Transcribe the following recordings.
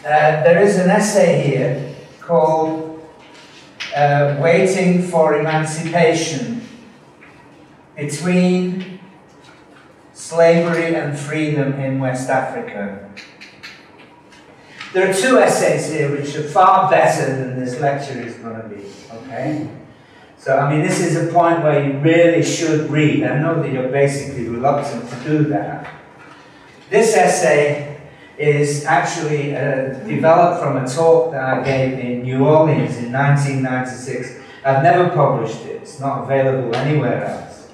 Uh, there is an essay here called uh, Waiting for Emancipation Between Slavery and Freedom in West Africa. There are two essays here which are far better than this lecture is going to be, okay? So, I mean, this is a point where you really should read. I know that you're basically reluctant to do that. This essay is actually uh, developed from a talk that I gave in New Orleans in 1996. I've never published it, it's not available anywhere else.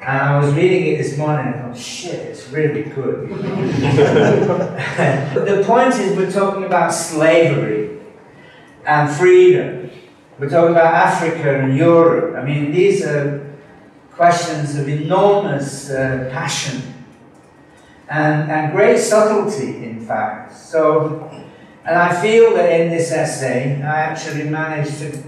And I was reading it this morning and I thought, shit, it's really good. But the point is, we're talking about slavery and freedom. We're talking about Africa and Europe. I mean, these are questions of enormous uh, passion and, and great subtlety, in fact. So, and I feel that in this essay, I actually managed to,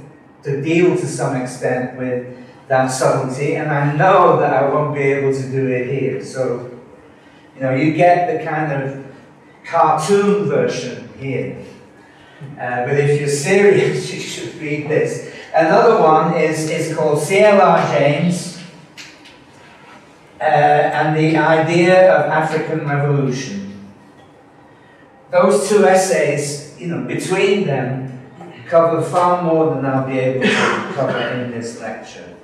to deal to some extent with that subtlety, and I know that I won't be able to do it here. So, you know, you get the kind of cartoon version here. Uh, but if you're serious, you should read this. Another one is, is called C.L.R. James uh, and the Idea of African Revolution. Those two essays, you know, between them, cover far more than I'll be able to cover in this lecture.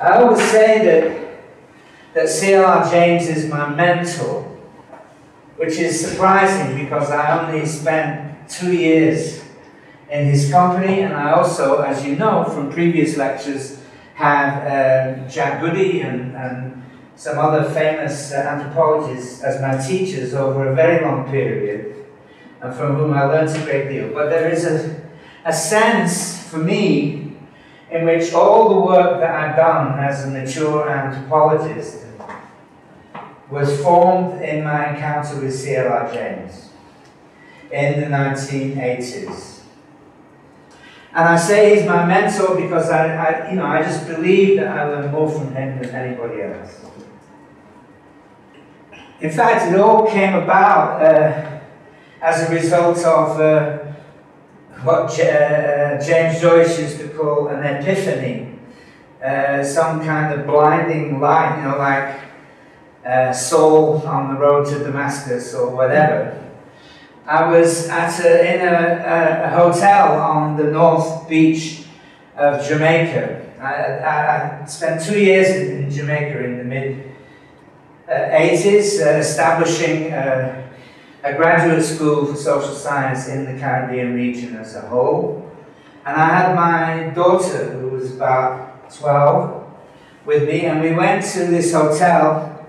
I always say that, that C.L.R. James is my mentor, which is surprising because I only spent two years in his company, and I also, as you know from previous lectures, had um, Jack Goody and, and some other famous uh, anthropologists as my teachers over a very long period, and from whom I learned a great deal. But there is a, a sense for me in which all the work that I've done as a mature anthropologist was formed in my encounter with C.L.R. James in the 1980s. And I say he's my mentor because I, I, you know, I just believe that I learn more from him than anybody else. In fact, it all came about uh, as a result of uh, what uh, James Joyce used to call an epiphany, uh, some kind of blinding light, you know, like uh, Saul on the road to Damascus or whatever. I was at a, in a, a, hotel on the north beach of Jamaica. I, I, I spent two years in, Jamaica in the mid 80s, uh, uh, establishing uh, a graduate school for social science in the Caribbean region as a whole. And I had my daughter, who was about 12, with me, and we went to this hotel,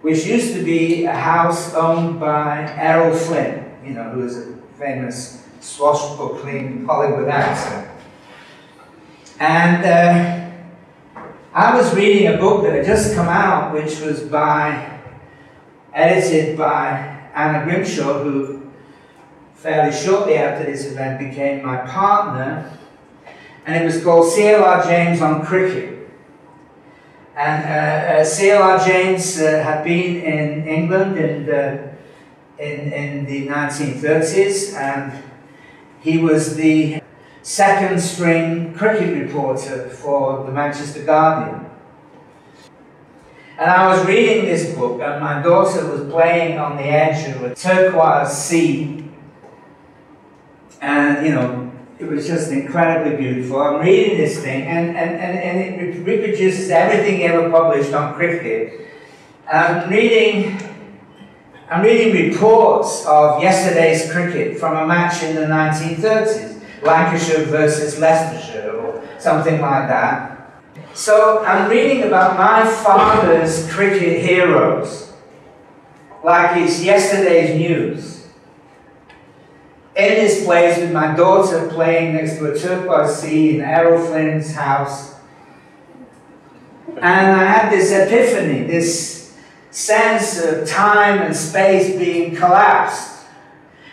which used to be a house owned by Errol Flynn, you know, who was a famous swashbuckling Hollywood actor. And uh, I was reading a book that had just come out, which was by, edited by Anna Grimshaw, who fairly shortly after this event became my partner, and it was called C.L.R. James on Cricket. And uh, uh, C.L.R. James uh, had been in England in the, in, in the 1930s, and he was the second string cricket reporter for the Manchester Guardian. And I was reading this book, and my daughter was playing on the edge of a turquoise sea. And, you know, it was just incredibly beautiful. I'm reading this thing, and, and, and, and it reproduces everything ever published on cricket. And I'm reading, I'm reading reports of yesterday's cricket from a match in the 1930s, Lancashire versus Leicestershire, or something like that. So I'm reading about my father's cricket heroes, like it's yesterday's news. In this place with my daughter playing next to a turquoise sea in Errol Flynn's house. And I had this epiphany, this sense of time and space being collapsed.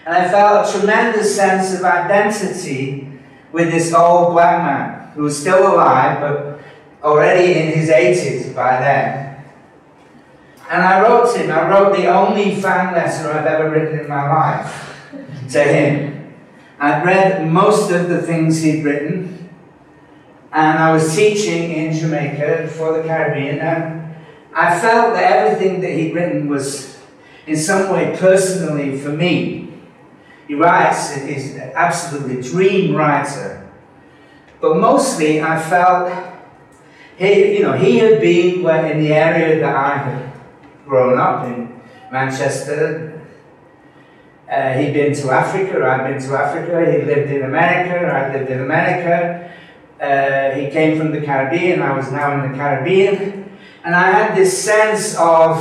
And I felt a tremendous sense of identity with this old black man who was still alive, but already in his 80s by then. And I wrote him, I wrote the only fan letter I've ever written in my life to him. I'd read most of the things he'd written, and I was teaching in Jamaica for the Caribbean, and I felt that everything that he'd written was in some way personally for me. He writes, he's an absolutely dream writer. But mostly I felt he, you know, he had been in the area that I had grown up in Manchester. Uh, he'd been to Africa, I'd been to Africa, he lived in America, I'd lived in America. Uh, he came from the Caribbean, I was now in the Caribbean. And I had this sense of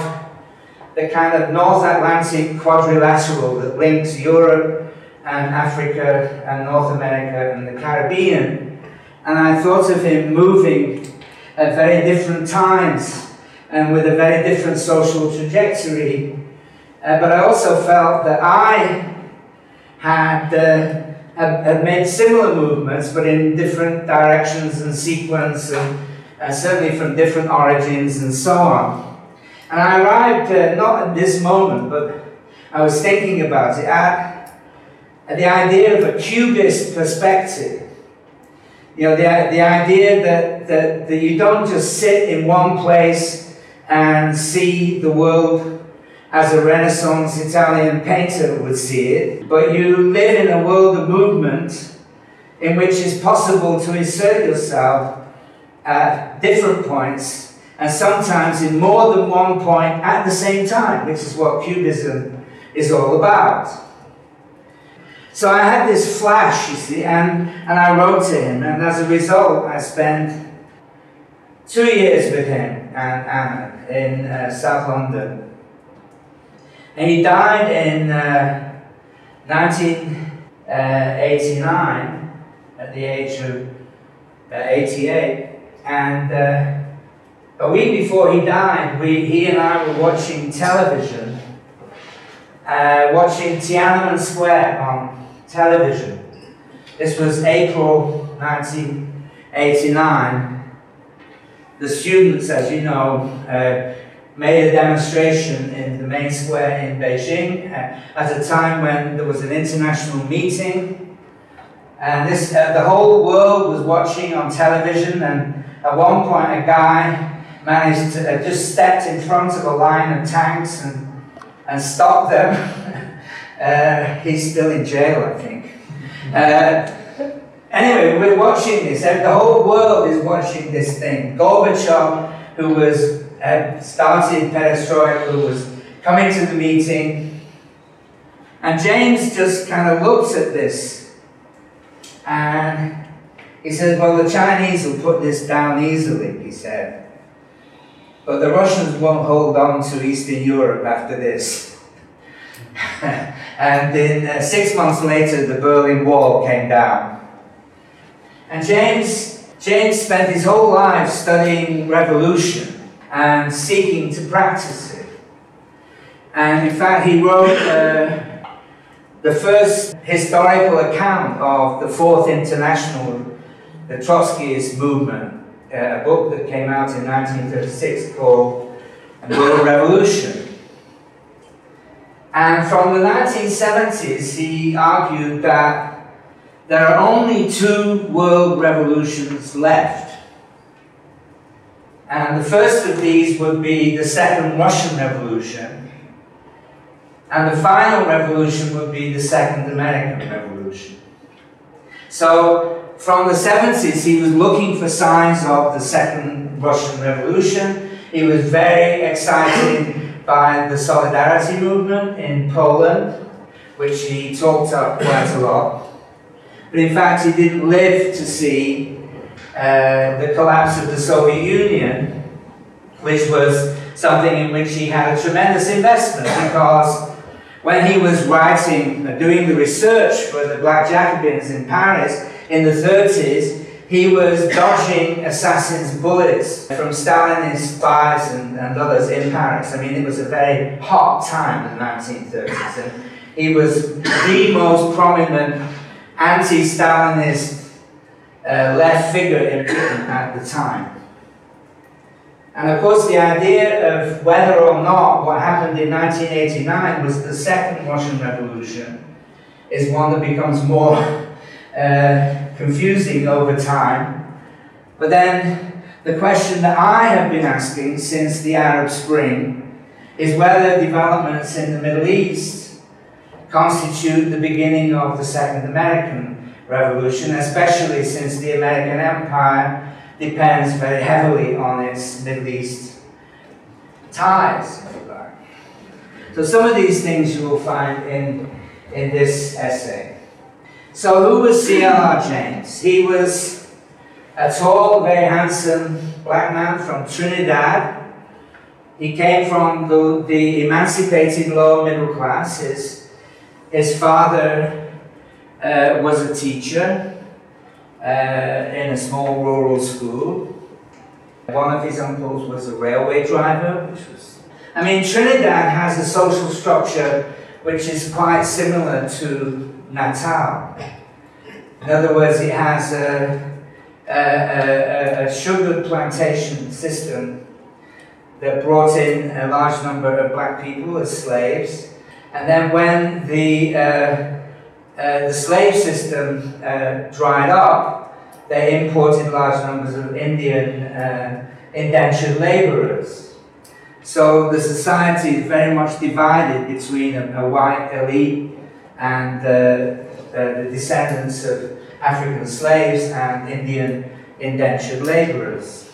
the kind of North Atlantic quadrilateral that links Europe and Africa and North America and the Caribbean. And I thought of him moving at very different times and with a very different social trajectory. Uh, but I also felt that I had, uh, had, made similar movements, but in different directions and sequence, and uh, certainly from different origins and so on. And I arrived, uh, not at this moment, but I was thinking about it, at, at the idea of a cubist perspective you know, the, the idea that, that, that you don't just sit in one place and see the world as a Renaissance Italian painter would see it, but you live in a world of movement in which it's possible to insert yourself at different points and sometimes in more than one point at the same time, which is what Cubism is all about. So I had this flash, you see, and, and I wrote to him, and as a result, I spent two years with him and, and in uh, South London. And he died in uh, 1989 at the age of uh, 88. And uh, a week before he died, we, he and I were watching television, uh, watching Tiananmen Square on television. This was April 1989. The students, as you know, uh, made a demonstration in the main square in Beijing uh, at a time when there was an international meeting. And this, uh, the whole world was watching on television, and at one point, a guy managed to uh, just stepped in front of a line of tanks and, and stopped them. Uh, he's still in jail, I think. Uh, anyway, we're watching this. The whole world is watching this thing. Gorbachev, who was uh, started Perestroika, who was coming to the meeting, and James just kind of looks at this, and he says, "Well, the Chinese will put this down easily," he said. But the Russians won't hold on to Eastern Europe after this. and then uh, six months later, the Berlin Wall came down. And James, James spent his whole life studying revolution and seeking to practice it. And in fact, he wrote uh, the first historical account of the Fourth International, the Trotskyist movement, uh, a book that came out in 1936 called World Revolution. And from the 1970s, he argued that there are only two world revolutions left. And the first of these would be the Second Russian Revolution. And the final revolution would be the Second American Revolution. So, from the 70s, he was looking for signs of the Second Russian Revolution. He was very excited by the Solidarity movement in Poland, which he talked up quite a lot. But in fact, he didn't live to see uh, the collapse of the Soviet Union, which was something in which he had a tremendous investment because when he was writing, uh, doing the research for the Black Jacobins in Paris in the 30s, he was dodging assassins' bullets from Stalinist spies and, and others in Paris. I mean, it was a very hot time in the 1930s. And he was the most prominent anti Stalinist uh, left figure in Britain at the time. And of course, the idea of whether or not what happened in 1989 was the second Russian Revolution is one that becomes more uh, confusing over time. But then the question that I have been asking since the Arab Spring is whether developments in the Middle East constitute the beginning of the Second American Revolution, especially since the American Empire depends very heavily on its Middle East ties. So some of these things you will find in, in this essay. So who was C.L.R. James? He was a tall, very handsome black man from Trinidad. He came from the, the emancipated lower middle class. His, his father uh, was a teacher uh, in a small rural school. One of his uncles was a railway driver, which was. I mean, Trinidad has a social structure which is quite similar to Natal. In other words, it has a, a, a, a sugar plantation system that brought in a large number of black people as slaves. And then when the uh, uh, the slave system uh, dried up, they imported large numbers of Indian uh, indentured laborers. So the society is very much divided between a, a white elite and uh, uh, the descendants of African slaves and Indian indentured laborers.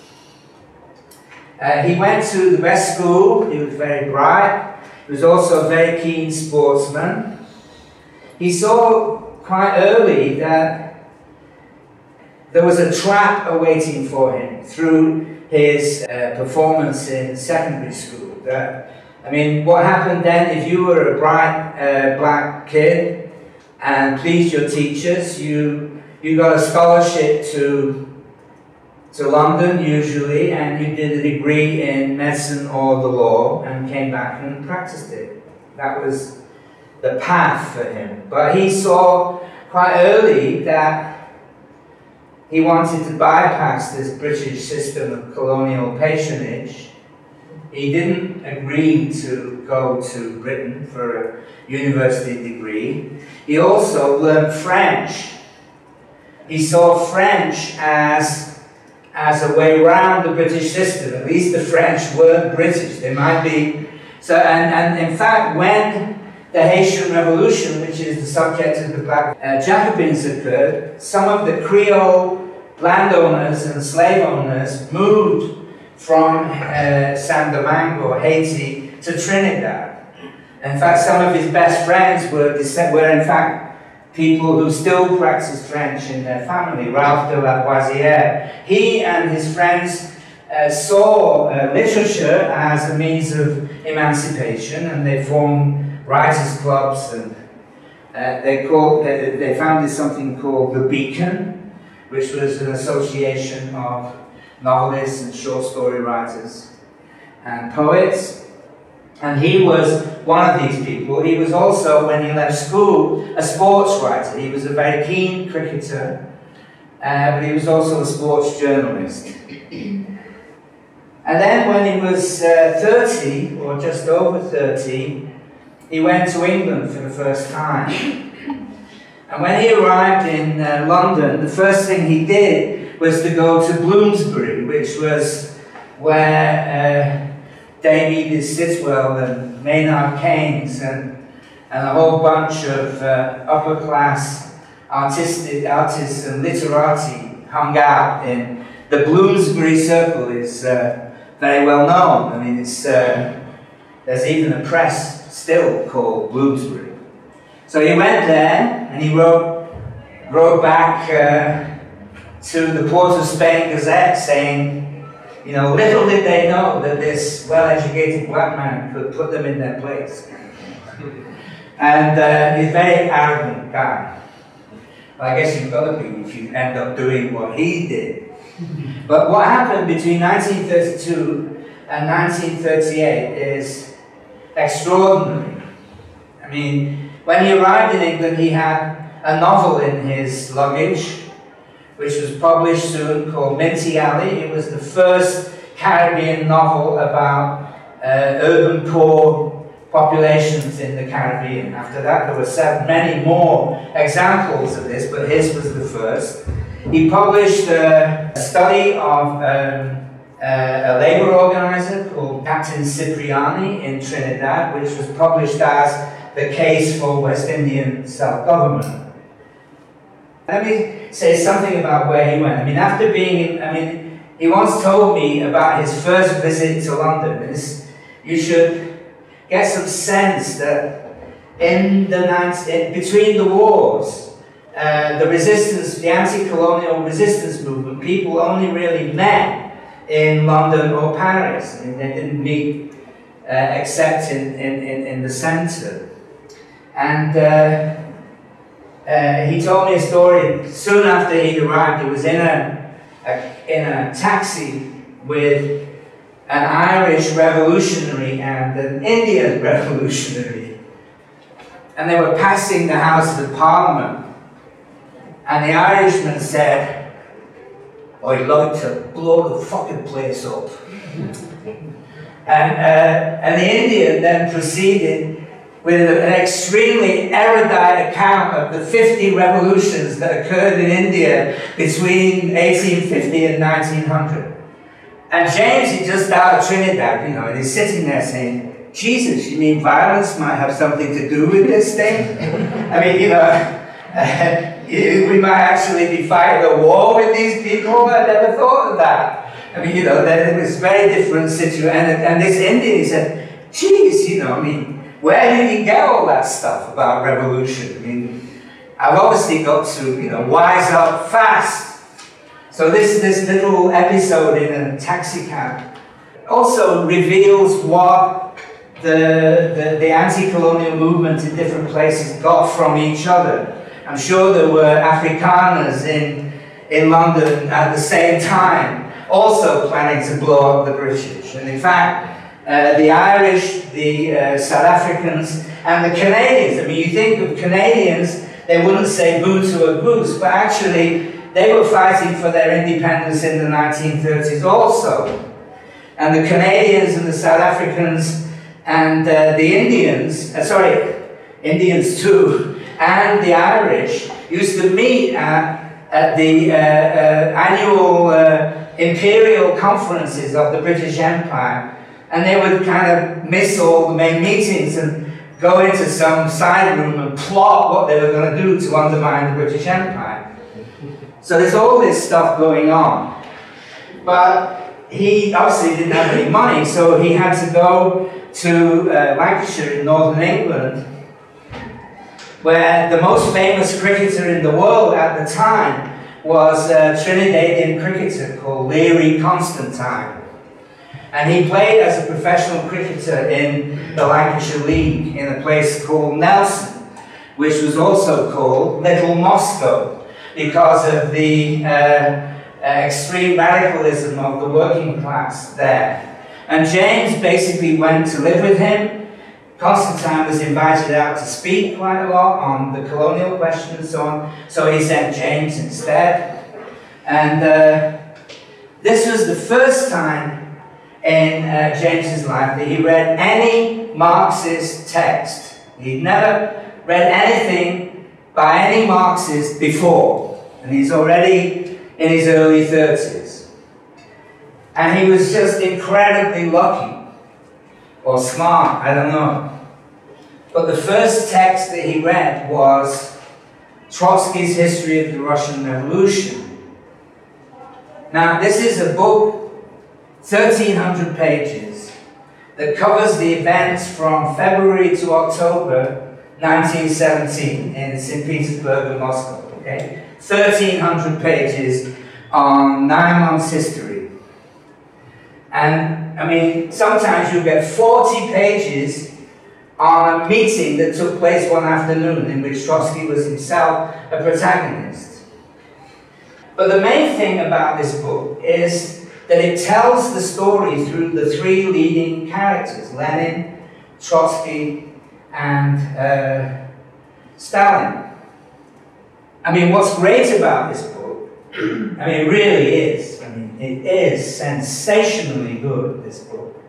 he went to the best school, he was very bright, he was also a very keen sportsman he saw quite early that there was a trap awaiting for him through his uh, performance in secondary school. That, I mean, what happened then if you were a bright uh, black kid and pleased your teachers, you, you got a scholarship to to London usually, and you did a degree in medicine or the law and came back and practiced it. That was the path for him. But he saw quite early that he wanted to bypass this British system of colonial patronage. He didn't agree to go to Britain for a university degree. He also learned French. He saw French as, as a way around the British system. At least the French weren't British. They might be. So, and, and in fact, when the Haitian Revolution, which is the subject of the Black uh, Jacobins, occurred, some of the Creole landowners and slave owners moved from uh, San Domingo, Haiti, to Trinidad. In fact, some of his best friends were, were in fact people who still practice French in their family, Ralph de la Boissière. He and his friends uh, saw uh, literature as a means of emancipation and they formed writers' clubs, and uh, they, called, they, they founded something called the Beacon, which was an association of novelists and short story writers and poets. And he was one of these people. He was also, when he left school, a sports writer. He was a very keen cricketer, uh, but he was also a sports journalist. And then when he was uh, 30, or just over 30, he went to England for the first time. And when he arrived in uh, London, the first thing he did was to go to Bloomsbury, which was where uh, David Sitwell and Maynard Keynes and, and a whole bunch of uh, upper class artistic, artists and literati hung out in the Bloomsbury Circle is uh, very well known. I mean, it's, uh, there's even a press still called Bloomsbury. So he went there and he wrote, wrote back uh, to the Port of Spain Gazette saying, you know, little did they know that this well educated black man could put them in their place. and uh, he's a very arrogant guy. I guess you've got to be if you end up doing what he did. but what happened between 1932 and 1938 is extraordinary. I mean, when he arrived in England, he had a novel in his luggage, which was published soon called Minty Alley. It was the first Caribbean novel about uh, urban poor populations in the Caribbean. After that, there were seven, many more examples of this, but his was the first. He published a study of um, uh, a labor organizer called Captain Cipriani in Trinidad, which was published as the case for West Indian self-government. Let me say something about where he went. I mean, after being in, I mean, he once told me about his first visit to London. It's, you should get some sense that in the in, between the wars, uh, the resistance, the anti-colonial resistance movement, people only really met in London or Paris. I mean, they didn't meet uh, except in, in, in, in the centre. And uh, uh, he told me a story soon after he'd arrived. He was in a, a, in a taxi with an Irish revolutionary and an Indian revolutionary. And they were passing the House of Parliament. And the Irishman said, I'd like to blow the fucking place up. and, uh, and the Indian then proceeded with an extremely erudite account of the 50 revolutions that occurred in India between 1850 and 1900. And James, he just out of Trinidad, you know, and he's sitting there saying, Jesus, you mean violence might have something to do with this thing? I mean, you know, we might actually be fighting a war with these people. I never thought of that. I mean, you know, it was very different situation. And, and this Indian, he said, geez, you know, I mean, where did he get all that stuff about revolution? I mean, I've obviously got to, you know, wise up fast. So this, this little episode in a taxi cab also reveals what the, the, the anti-colonial movement in different places got from each other. I'm sure there were Afrikaners in, in London at the same time also planning to blow up the British. And in fact, uh, the Irish, the uh, South Africans, and the Canadians. I mean, you think of Canadians, they wouldn't say boo to a goose, but actually, they were fighting for their independence in the 1930s also. And the Canadians and the South Africans and uh, the Indians, uh, sorry, Indians too, and the Irish used to meet at, at the uh, annual imperial conferences of the British Empire, and they would kind of miss all the main meetings and go into some side room and plot what they were going to do to undermine the British Empire. So there's all this stuff going on. But he obviously didn't have any money, so he had to go to uh, Lancashire in northern England where the most famous cricketer in the world at the time was a Trinidadian cricketer called Learie Constantine. And he played as a professional cricketer in the Lancashire League in a place called Nelson, which was also called Little Moscow because of the uh, uh, extreme radicalism of the working class there. And James basically went to live with him Constantine was invited out to speak quite a lot on the colonial question and so on, so he sent James instead. And uh, this was the first time in uh, James's life that he read any Marxist text. He'd never read anything by any Marxist before, and he's already in his early 30s. And he was just incredibly lucky or smart, I don't know. But the first text that he read was Trotsky's History of the Russian Revolution. Now, this is a book, 1300 pages, that covers the events from February to October 1917 in St. Petersburg and Moscow. Okay? 1300 pages on nine months' history. And I mean, sometimes you get 40 pages on a meeting that took place one afternoon in which Trotsky was himself a protagonist. But the main thing about this book is that it tells the story through the three leading characters Lenin, Trotsky, and uh, Stalin. I mean, what's great about this book, I mean, it really is. I mean, it is sensationally good, this book,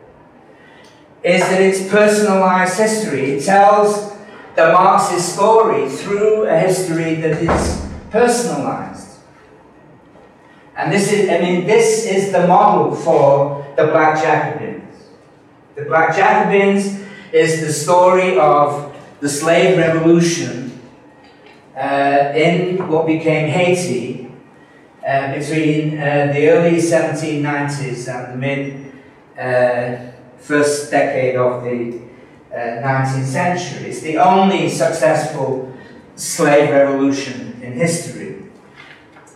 is that it's personalized history. It tells the Marxist story through a history that is personalized. And this is, I mean, this is the model for the Black Jacobins. The Black Jacobins is the story of the slave revolution uh, in what became Haiti uh, between uh, the early 1790s and the mid uh, first decade of the 19th uh, century. It's the only successful slave revolution in history.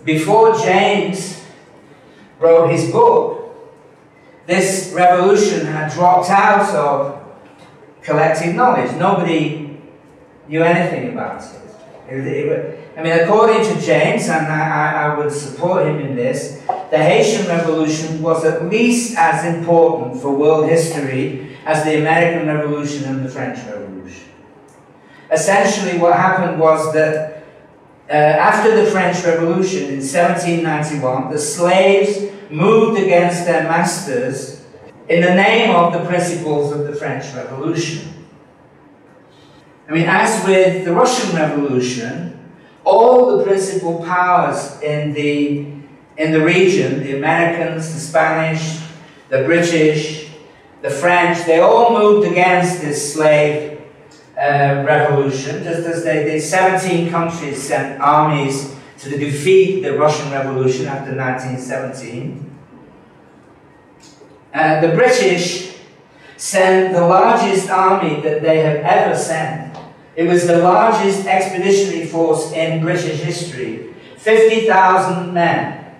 Before James wrote his book, this revolution had dropped out of collective knowledge. Nobody knew anything about it. it, it I mean, according to James, and I, I, would support him in this, the Haitian Revolution was at least as important for world history as the American Revolution and the French Revolution. Essentially, what happened was that uh, after the French Revolution in 1791, the slaves moved against their masters in the name of the principles of the French Revolution. I mean, as with the Russian Revolution, all the principal powers in the, in the region, the Americans, the Spanish, the British, the French, they all moved against this slave uh, revolution, just as they did. 17 countries sent armies to defeat the Russian Revolution after 1917. Uh, the British sent the largest army that they have ever sent. It was the largest expeditionary force in British history 50,000 men.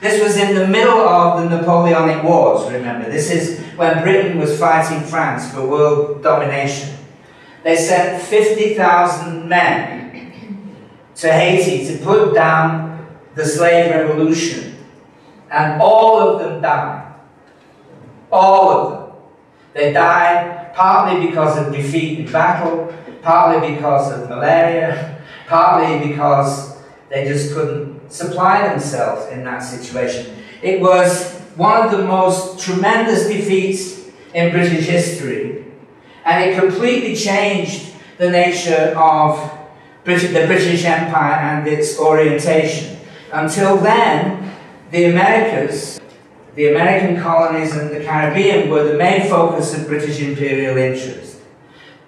This was in the middle of the Napoleonic Wars, remember. This is when Britain was fighting France for world domination. They sent 50,000 men to Haiti to put down the slave revolution. And all of them died. All of them. They died partly because of defeat in battle, partly because of malaria, partly because they just couldn't supply themselves in that situation. It was one of the most tremendous defeats in British history, and it completely changed the nature of the British Empire and its orientation. Until then, the Americas, the American colonies and the Caribbean were the main focus of British imperial interest.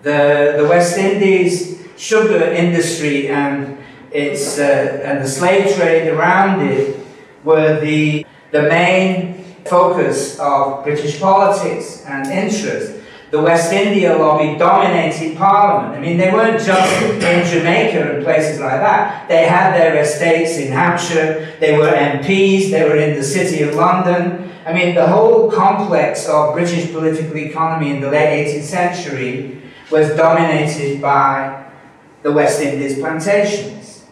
The, the West Indies sugar industry and its uh, and the slave trade around it were the the main focus of British politics and interest. The West India lobby dominated Parliament. I mean, they weren't just in Jamaica and places like that. They had their estates in Hampshire, they were MPs, they were in the City of London. I mean, the whole complex of British political economy in the late 18th century was dominated by the West Indies plantations.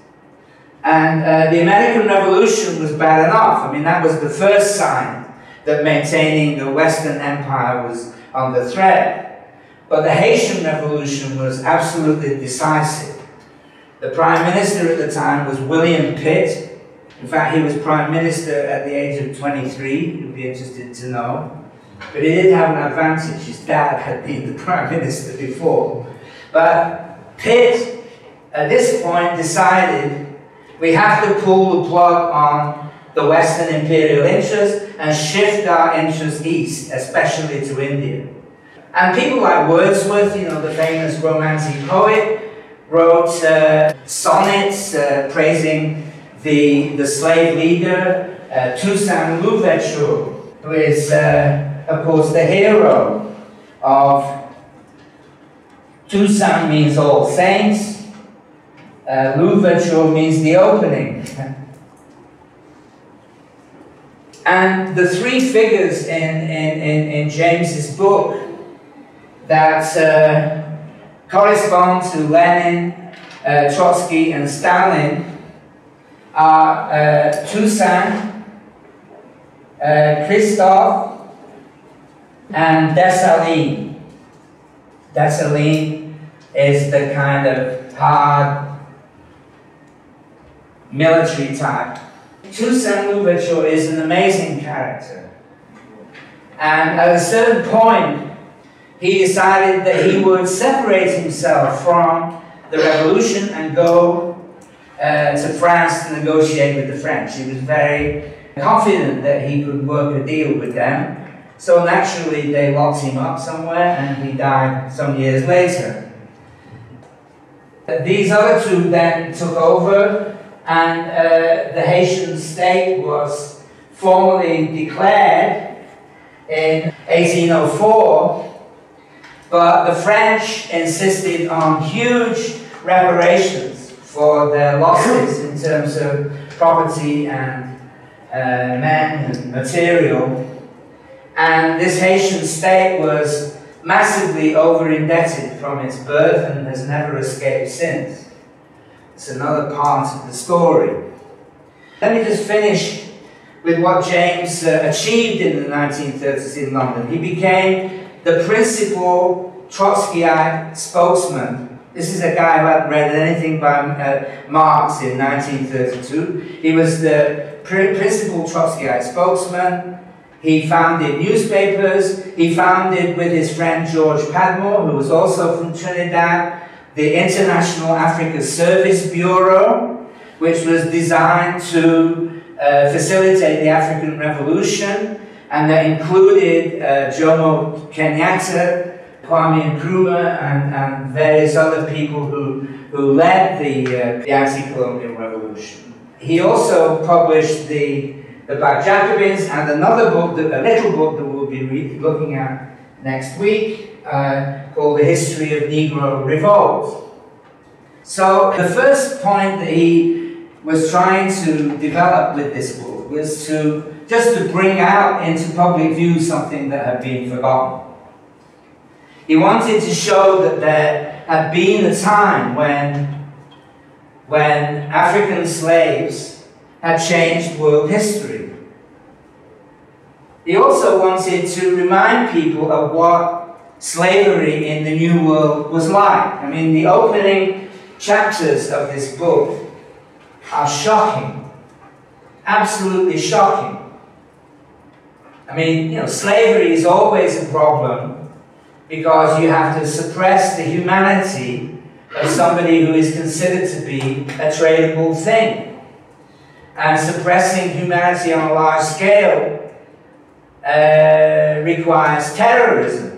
And uh, the American Revolution was bad enough. I mean, that was the first sign that maintaining the Western Empire was under threat. But the Haitian Revolution was absolutely decisive. The Prime Minister at the time was William Pitt. In fact, he was Prime Minister at the age of 23, you'd be interested to know. But he did have an advantage. His dad had been the Prime Minister before. But Pitt, at this point, decided we have to pull the plug on the Western imperial interest and shift our interest east, especially to India. And people like Wordsworth, you know, the famous romantic poet, wrote uh, sonnets uh, praising the, the slave leader, uh, Toussaint Louverture, who is, uh, of course, the hero of Toussaint means all saints, uh, Louverture means the opening. And the three figures in, in, in, in James's book that uh, correspond to Lenin, uh, Trotsky, and Stalin are uh, Toussaint, uh, Christophe, and Dessalines. Dessalines is the kind of hard military type Toussaint Louverture is an amazing character. And at a certain point, he decided that he would separate himself from the revolution and go uh, to France to negotiate with the French. He was very confident that he could work a deal with them. So naturally, they locked him up somewhere and he died some years later. These other two then took over, and uh, the Haitian state was formally declared in 1804 but the French insisted on huge reparations for their losses in terms of property and uh, men and material. And this Haitian state was massively over indebted from its birth and has never escaped since. It's another part of the story. Let me just finish with what James uh, achieved in the 1930s in London. He became the principal Trotskyite spokesman. This is a guy who hadn't read anything by uh, Marx in 1932. He was the pr- principal Trotskyite spokesman. He founded newspapers. He founded, with his friend George Padmore, who was also from Trinidad, the International Africa Service Bureau, which was designed to uh, facilitate the African Revolution and that included uh, Jomo Kenyatta, Kwame Nkrumah, and, and various other people who, who led the, uh, the anti-colonial revolution. He also published the, the Black Jacobins and another book, that, a little book that we'll be re- looking at next week, uh, called The History of Negro Revolt. So the first point that he was trying to develop with this book was to just to bring out into public view something that had been forgotten. He wanted to show that there had been a time when, when African slaves had changed world history. He also wanted to remind people of what slavery in the New World was like. I mean, the opening chapters of this book are shocking, absolutely shocking. I mean, you know, slavery is always a problem because you have to suppress the humanity of somebody who is considered to be a tradable thing. And suppressing humanity on a large scale uh, requires terrorism.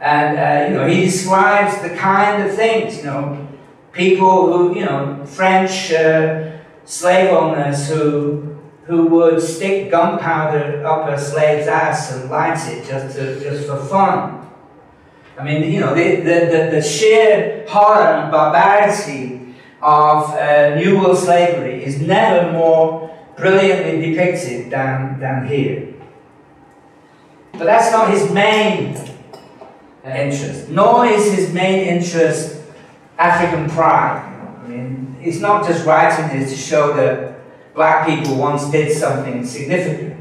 And, uh, you know, he describes the kind of things, you know, people who, you know, French uh, slave owners who who would stick gunpowder up a slave's ass and light it just, to, just for fun. I mean, you know, the, the, the, the sheer horror and barbarity of uh, New World slavery is never more brilliantly depicted than, than here. But that's not his main interest, nor is his main interest African pride. I mean, he's not just writing this to show that black people once did something significant.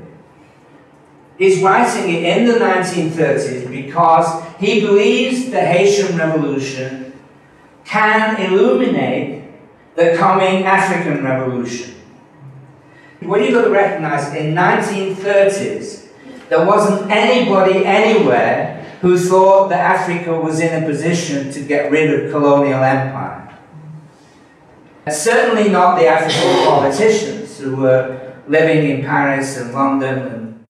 He's writing it in the 1930s because he believes the Haitian Revolution can illuminate the coming African Revolution. What you've got to recognize, in 1930s, there wasn't anybody anywhere who thought that Africa was in a position to get rid of colonial empire. Certainly not the African politicians who were living in Paris and London and